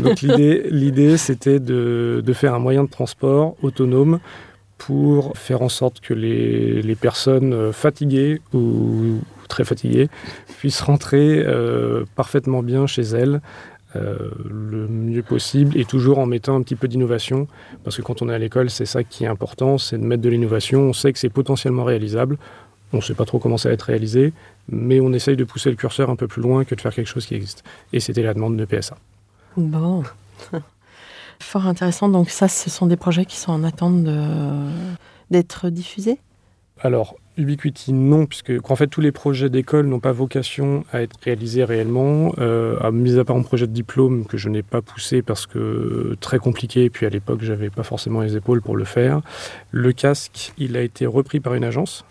donc l'idée l'idée c'était de, de faire un moyen de transport autonome pour faire en sorte que les, les personnes fatiguées ou, ou très fatiguées puissent rentrer euh, parfaitement bien chez elles euh, le mieux possible et toujours en mettant un petit peu d'innovation. Parce que quand on est à l'école c'est ça qui est important c'est de mettre de l'innovation. On sait que c'est potentiellement réalisable. On ne sait pas trop comment ça va être réalisé mais on essaye de pousser le curseur un peu plus loin que de faire quelque chose qui existe. Et c'était la demande de PSA bon. Fort intéressant. Donc ça ce sont des projets qui sont en attente d'être diffusé Alors, Ubiquiti, non, puisque en fait tous les projets d'école n'ont pas vocation à être réalisés réellement, euh, à mis à part un projet de diplôme que je n'ai pas poussé parce que très compliqué, et puis à l'époque j'avais pas forcément les épaules pour le faire. Le casque, il a été repris par une agence,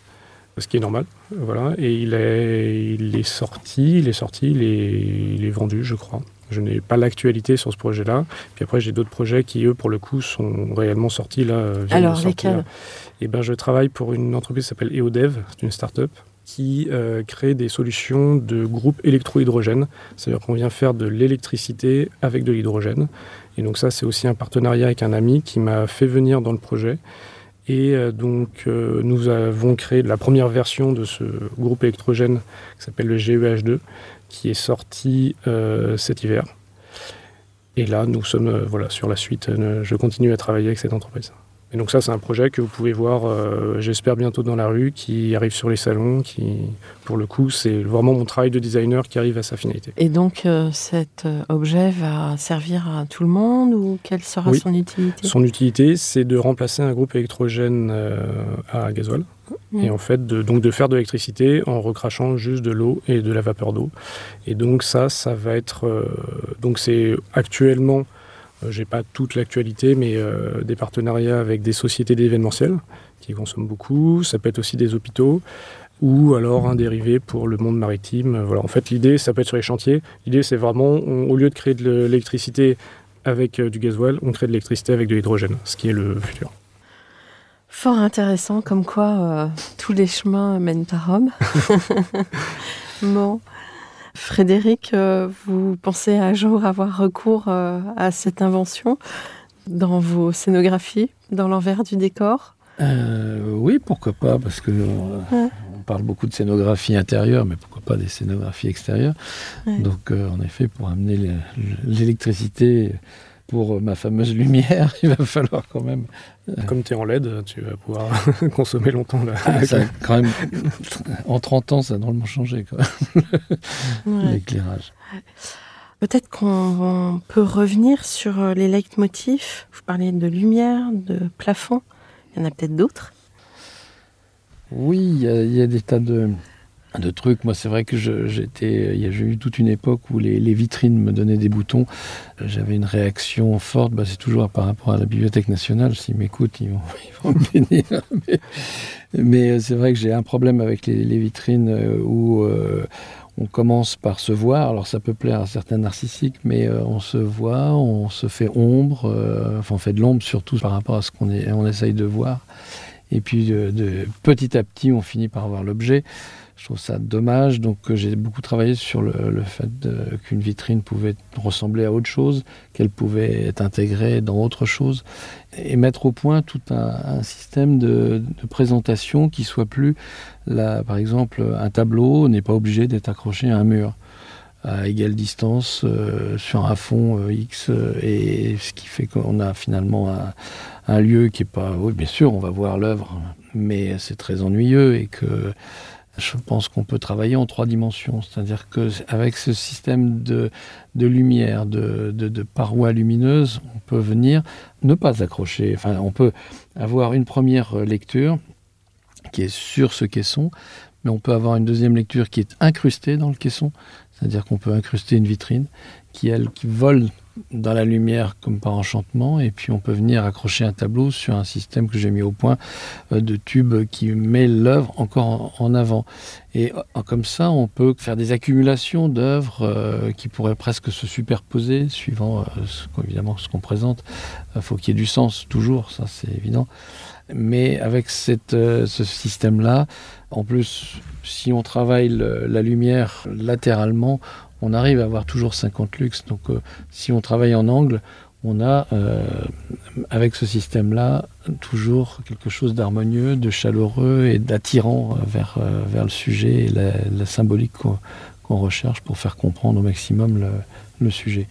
ce qui est normal, voilà, et il est, il est sorti, il est sorti, il est, il est vendu, je crois. Je n'ai pas l'actualité sur ce projet-là. Puis après, j'ai d'autres projets qui, eux, pour le coup, sont réellement sortis là. de Alors, lesquels? Eh ben, je travaille pour une entreprise qui s'appelle EODev, c'est une start-up qui euh, crée des solutions de groupe électro-hydrogène. C'est-à-dire qu'on vient faire de l'électricité avec de l'hydrogène. Et donc ça, c'est aussi un partenariat avec un ami qui m'a fait venir dans le projet. Et euh, donc, euh, nous avons créé la première version de ce groupe électrogène qui s'appelle le GEH2, qui est sorti cet hiver. Et là, nous sommes voilà, sur la suite. Je continue à travailler avec cette entreprise. Et donc ça, c'est un projet que vous pouvez voir, euh, j'espère, bientôt dans la rue, qui arrive sur les salons, qui, pour le coup, c'est vraiment mon travail de designer qui arrive à sa finalité. Et donc, euh, cet euh, objet va servir à tout le monde ou quelle sera Oui. son utilité? Son utilité, c'est de remplacer un groupe électrogène euh, à gasoil. Et en fait, de, donc de faire de l'électricité en recrachant juste de l'eau et de la vapeur d'eau. Et donc ça, ça va être... donc c'est actuellement, j'ai pas toute l'actualité, mais euh, des partenariats avec des sociétés d'événementiel qui consomment beaucoup. Ça peut être aussi des hôpitaux ou alors un dérivé pour le monde maritime. Voilà, en fait, l'idée, ça peut être sur les chantiers. L'idée, c'est vraiment, on- au lieu de créer de l'électricité avec euh, du gasoil, on crée de l'électricité avec de l'hydrogène, ce qui est le futur. Fort intéressant, comme quoi euh, tous les chemins mènent à Rome. bon. Frédéric, euh, vous pensez un jour avoir recours euh, à cette invention dans vos scénographies, dans l'envers du décor? Euh, oui, pourquoi pas, parce que Ouais. on parle beaucoup de scénographie intérieure, mais pourquoi pas des scénographies extérieures. Ouais. Donc, euh, en effet, pour amener le- l'électricité pour ma fameuse lumière, il va falloir quand même. Comme tu es en LED, tu vas pouvoir consommer longtemps. Là. Ah, ça quand même en 30 ans, ça a drôlement changé, Ouais. l'éclairage. Peut-être qu'on peut revenir sur euh, les leitmotifs. Vous parliez de lumière, de plafond. Il y en a peut-être d'autres. Oui, il y, a- il y a des tas de, de trucs. Moi, c'est vrai que j'étais, j'ai eu toute une époque où les, vitrines me donnaient des boutons. Euh, J'avais une réaction forte. Bah, c'est toujours par rapport à la Bibliothèque nationale. S'ils m'écoutent, ils vont, ils vont me bénir. Mais, euh, c'est vrai que j'ai un problème avec les, vitrines euh, où on commence par se voir. Alors, ça peut plaire à certains narcissiques, mais on se voit, on se fait ombre. enfin, on fait de l'ombre surtout par rapport à ce qu'on on essaye de voir. Et puis de, petit à petit, on finit par avoir l'objet. Je trouve ça dommage. Donc euh, j'ai beaucoup travaillé sur le, fait qu'une vitrine pouvait ressembler à autre chose, qu'elle pouvait être intégrée dans autre chose, et mettre au point tout un, système de, présentation qui soit plus, par exemple, un tableau n'est pas obligé d'être accroché à un mur à égale distance euh, sur un fond euh, X et ce qui fait qu'on a finalement un, un lieu qui est pas oui bien sûr on va voir l'œuvre mais c'est très ennuyeux et que je pense qu'on peut travailler en trois dimensions. C'est-à-dire que avec ce système de, lumière de, de, de parois lumineuses on peut venir ne pas accrocher. Enfin on peut avoir une première lecture qui est sur ce caisson mais on peut avoir une deuxième lecture qui est incrustée dans le caisson. C'est-à-dire qu'on peut incruster une vitrine qui, elle, qui vole dans la lumière comme par enchantement, et puis on peut venir accrocher un tableau sur un système que j'ai mis au point euh, de tubes qui met l'œuvre encore en, avant. Et euh, comme ça, on peut faire des accumulations d'œuvres euh, qui pourraient presque se superposer, suivant ce évidemment ce qu'on présente. Il faut qu'il y ait du sens toujours, ça c'est évident. Mais avec ce système-là, en plus, si on travaille le- la lumière latéralement, on arrive à avoir toujours 50 lux. Donc, euh, si on travaille en angle, on a, euh, avec ce système-là, toujours quelque chose d'harmonieux, de chaleureux et d'attirant euh, vers, vers le sujet et la, la symbolique qu'on recherche pour faire comprendre au maximum le, le sujet.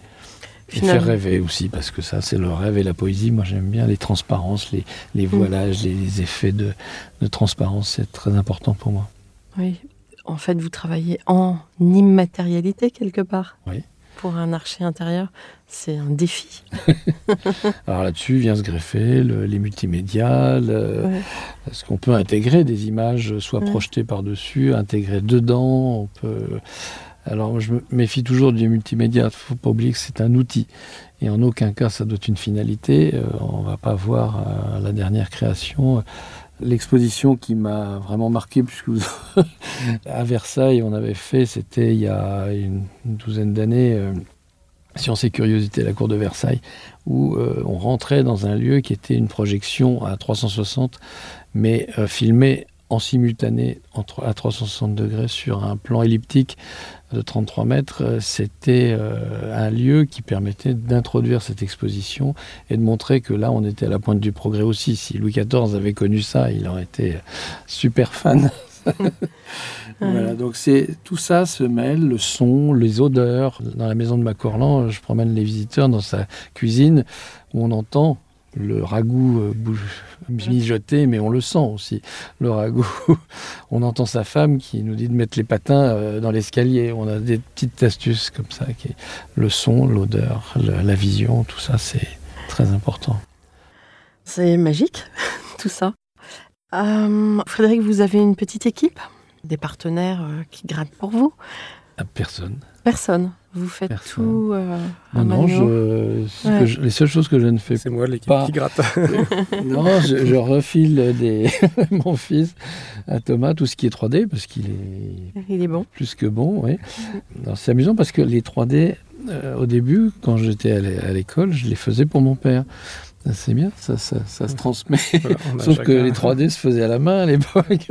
Et Finalement. faire rêver aussi, parce que ça, c'est le rêve et la poésie. Moi, j'aime bien les transparences, les, les voilages, les, les effets de, de transparence. C'est très important pour moi. Oui. En fait, vous travaillez en immatérialité quelque part. Oui. pour un archer intérieur, c'est un défi. Alors là-dessus vient se greffer le- les multimédias, le- Ouais. parce qu'on peut intégrer des images, soit Ouais. projetées par-dessus, intégrer dedans. On peut... Alors je me méfie toujours du multimédia. Il ne faut pas oublier que c'est un outil. Et en aucun cas, ça doit être une finalité. Euh, on ne va pas voir euh, la dernière création. L'exposition qui m'a vraiment marqué, puisque à Versailles, on avait fait, c'était il y a une douzaine d'années, euh, Sciences et Curiosités, la cour de Versailles, où euh, on rentrait dans un lieu qui était une projection à 360, mais euh, filmée en simultané en tro- à 360 degrés sur un plan elliptique de 33 mètres. Euh, C'était euh, un lieu qui permettait d'introduire cette exposition et de montrer que là, on était à la pointe du progrès aussi. Si Louis XIV avait connu ça, il aurait été super fan. Voilà, donc c'est tout ça se mêle, le son, les odeurs. Dans la maison de Macorlan, je promène les visiteurs dans sa cuisine où on entend le ragoût euh, bouge- mijoter, mais on le sent aussi, le ragoût. On entend sa femme qui nous dit de mettre les patins euh, dans l'escalier. On a des petites astuces comme ça. Qui est le son, l'odeur, le- la vision, tout ça, c'est très important. C'est magique, tout ça. Euh, Frédéric, vous avez une petite équipe Des partenaires qui grattent pour vous? À personne. Personne. Vous faites Personne. tout euh, Non, non, mano je- ce Ouais. que je- les seules choses que je ne fais C'est moi l'équipe Pas. qui gratte. Non, je, je refile des mon fils à Thomas tout ce qui est 3D parce qu'il est Il est bon. plus que bon. Oui. C'est amusant parce que les 3D, euh, au début, quand j'étais à l'é- à l'école, je les faisais pour mon père. C'est bien, ça, ça, ça se transmet. Voilà, Sauf que les 3D se faisaient à la main à l'époque.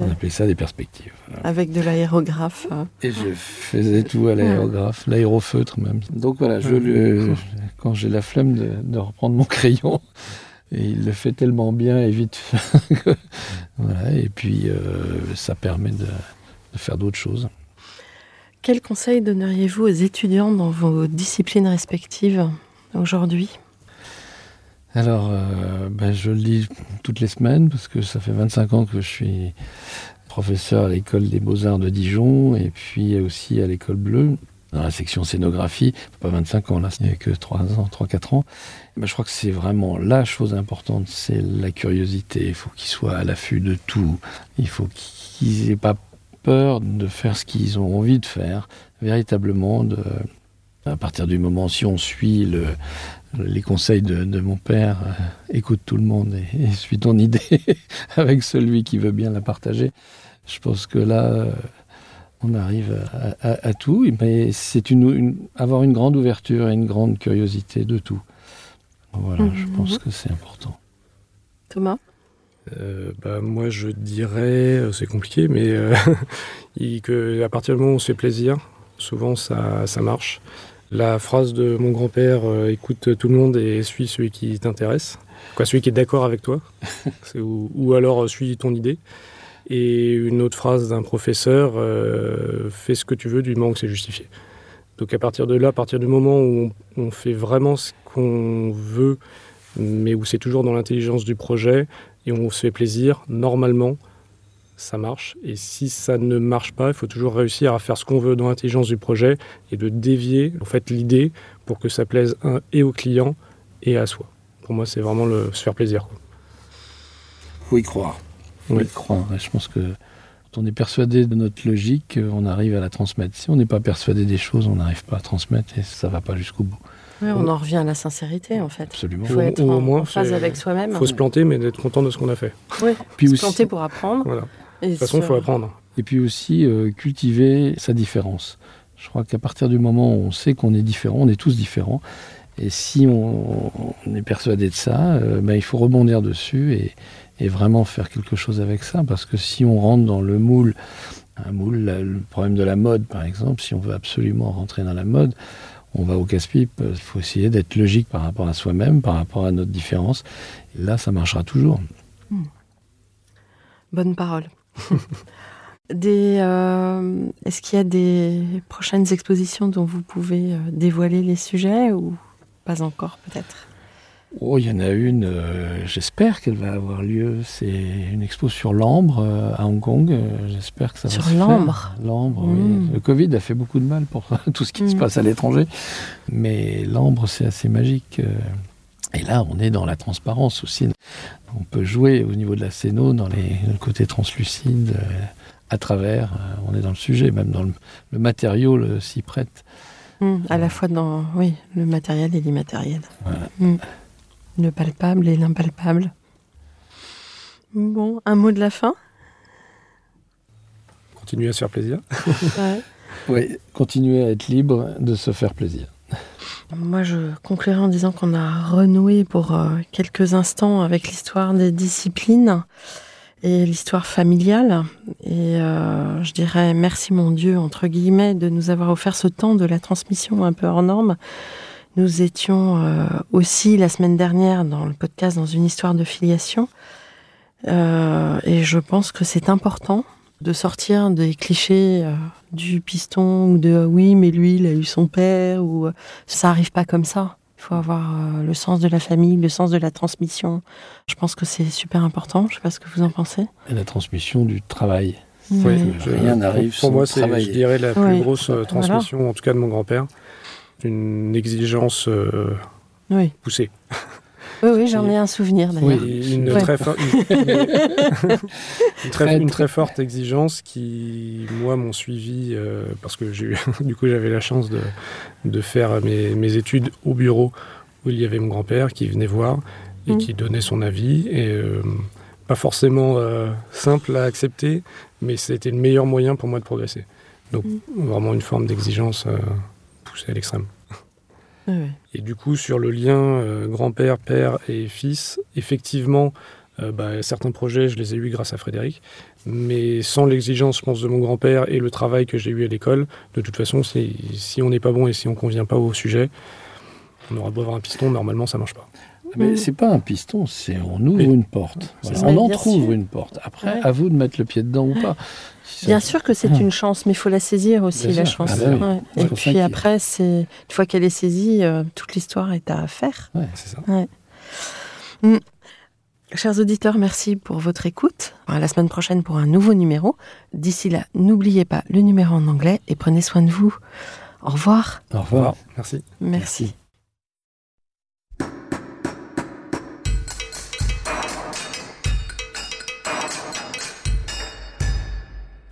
On appelait ça des perspectives. voilà. Avec de l'aérographe. Et je faisais tout à l'aérographe, l'aérofeutre même. Donc voilà, je, le- quand j'ai la flemme de, de reprendre mon crayon, et il le fait tellement bien et vite. que- voilà, et puis euh, ça permet de, de faire d'autres choses. Quel conseil donneriez-vous aux étudiants dans vos disciplines respectives aujourd'hui? Alors, euh, ben, je le lis toutes les semaines parce que ça fait 25 ans que je suis professeur à l'école des beaux-arts de Dijon et puis aussi à l'école bleue dans la section scénographie. Pas 25 ans là, il n'y a que 3 ans, 3-4 ans. Ben, je crois que c'est vraiment la chose importante, c'est la curiosité. Il faut qu'ils soient à l'affût de tout. Il faut qu'ils n'aient pas peur de faire ce qu'ils ont envie de faire, véritablement. À partir du moment, si on suit le, les conseils de, de mon père, euh, écoute tout le monde et, et suis ton idée avec celui qui veut bien la partager. Je pense que là, euh, on arrive à, à- à tout, mais c'est une, une- avoir une grande ouverture et une grande curiosité de tout. Voilà, je Mhm. pense que c'est important. Thomas? Euh, bah, moi, je dirais, c'est compliqué, mais euh, il- que à partir du moment où on se fait plaisir, souvent ça, ça marche. La phrase de mon grand-père, euh, écoute tout le monde et suis celui qui t'intéresse, quoi, celui qui est d'accord avec toi, ou, ou alors euh, suis ton idée. Et une autre phrase d'un professeur, euh, fais ce que tu veux du moment que c'est justifié. Donc à partir de là, à partir du moment où on, on fait vraiment ce qu'on veut, mais où c'est toujours dans l'intelligence du projet, et on se fait plaisir, normalement, ça marche. Et si ça ne marche pas, il faut toujours réussir à faire ce qu'on veut dans l'intelligence du projet et de dévier en fait l'idée pour que ça plaise un, et au client et à soi. Pour moi, c'est vraiment le, se faire plaisir. quoi. faut y croire. Faut Oui. y croire. Je pense que quand on est persuadé de notre logique, euh, on arrive à la transmettre. Si on n'est pas persuadé des choses, on n'arrive pas à transmettre et ça va pas jusqu'au bout. Ouais, On en revient à la sincérité, en fait. Absolument. Il faut Ou- être au en, moins, en phase c'est- avec soi-même. Il faut se planter, mais d'être content de ce qu'on a fait. Oui, Puis se aussi- planter pour apprendre. Voilà. Et De toute façon, il faut apprendre. Et puis aussi euh, cultiver sa différence. Je crois qu'à partir du moment où on sait qu'on est différent, on est tous différents. Et si on, on est persuadé de ça, euh, ben, il faut rebondir dessus et, et vraiment faire quelque chose avec ça. Parce que si on rentre dans le moule, un moule, le problème de la mode par exemple, si on veut absolument rentrer dans la mode, on va au casse-pipe. Il faut essayer d'être logique par rapport à soi-même, par rapport à notre différence. Et là, ça marchera toujours. Bonne parole. Des, euh, Est-ce qu'il y a des prochaines expositions dont vous pouvez euh, dévoiler les sujets ou pas encore peut-être? Oh, il y en a une, euh, j'espère qu'elle va avoir lieu. C'est une expo sur l'ambre euh, à Hong Kong. Euh, j'espère que ça Sur va se faire. l'ambre? L'ambre, Mm. oui. Le Covid a fait beaucoup de mal pour tout ce qui se Mm. passe à l'étranger. Mais l'ambre, c'est assez magique. Euh. Et là, on est dans la transparence aussi. On peut jouer au niveau de la scéno, dans les, le côté translucide, euh, à travers. euh, on est dans le sujet, même dans le, le matériau le- s'y prête. Hmm, à la fois dans oui, le matériel et l'immatériel. Voilà. Hmm. Le palpable et l'impalpable. Bon, un mot de la fin? Continuer à se faire plaisir? Ouais. Oui, continuer à être libre de se faire plaisir. Moi, je conclurai en disant qu'on a renoué pour euh, quelques instants avec l'histoire des disciplines et l'histoire familiale. Et euh, je dirais merci mon Dieu, entre guillemets, de nous avoir offert ce temps de la transmission un peu hors norme. Nous étions euh, aussi la semaine dernière dans le podcast dans une histoire de filiation. Et je pense que c'est important de sortir des clichés euh, du piston ou de euh, oui mais lui il a eu son père ou euh, ça arrive pas comme ça. Il faut avoir euh, le sens de la famille, le sens de la transmission. Je pense que c'est super important. Je sais pas ce que vous en pensez. Et la transmission du travail. Oui. Oui, je- Rien n'arrive Pour sans moi, c'est, je dirais, la plus Oui. grosse euh, Voilà. transmission, en tout cas de mon grand-père. Une exigence euh, Oui, poussée. Oui, oui j'en ai un souvenir d'ailleurs. Et une, Ouais. très une- très, une forte exigence qui, moi, m'ont suivi euh, parce que du coup, j'avais la chance de, de faire mes, mes études au bureau où il y avait mon grand-père qui venait voir et Mm. qui donnait son avis. Et euh, pas forcément euh, simple à accepter, mais c'était le meilleur moyen pour moi de progresser. Donc, vraiment une forme d'exigence euh, poussée à l'extrême. Et du coup, sur le lien euh, grand-père, père et fils, effectivement, euh, bah, certains projets, je les ai eus grâce à Frédéric. Mais sans l'exigence, je pense, de mon grand-père et le travail que j'ai eu à l'école, de toute façon, si, on n'est pas bon et si on convient pas au sujet, on aura beau avoir un piston, normalement, ça marche pas. Mais c'est pas un piston, c'est on ouvre Oui. une porte. Voilà. On Mais en bien trouve sûr. une porte. Après, Ouais. à vous de mettre le pied dedans ou pas. Si ça- Bien sûr que c'est une chance, mais il faut la saisir aussi, Bien la sûr. chance. Ah bah oui. Ouais. Et puis qu'il- après, c'est une fois qu'elle est saisie, euh, toute l'histoire est à faire. C'est ça. Chers auditeurs, merci pour votre écoute. À la semaine prochaine pour un nouveau numéro. D'ici là, n'oubliez pas le numéro en anglais et prenez soin de vous. Au revoir. Au revoir. Merci. Merci.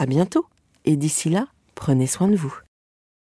À bientôt, et d'ici là, prenez soin de vous.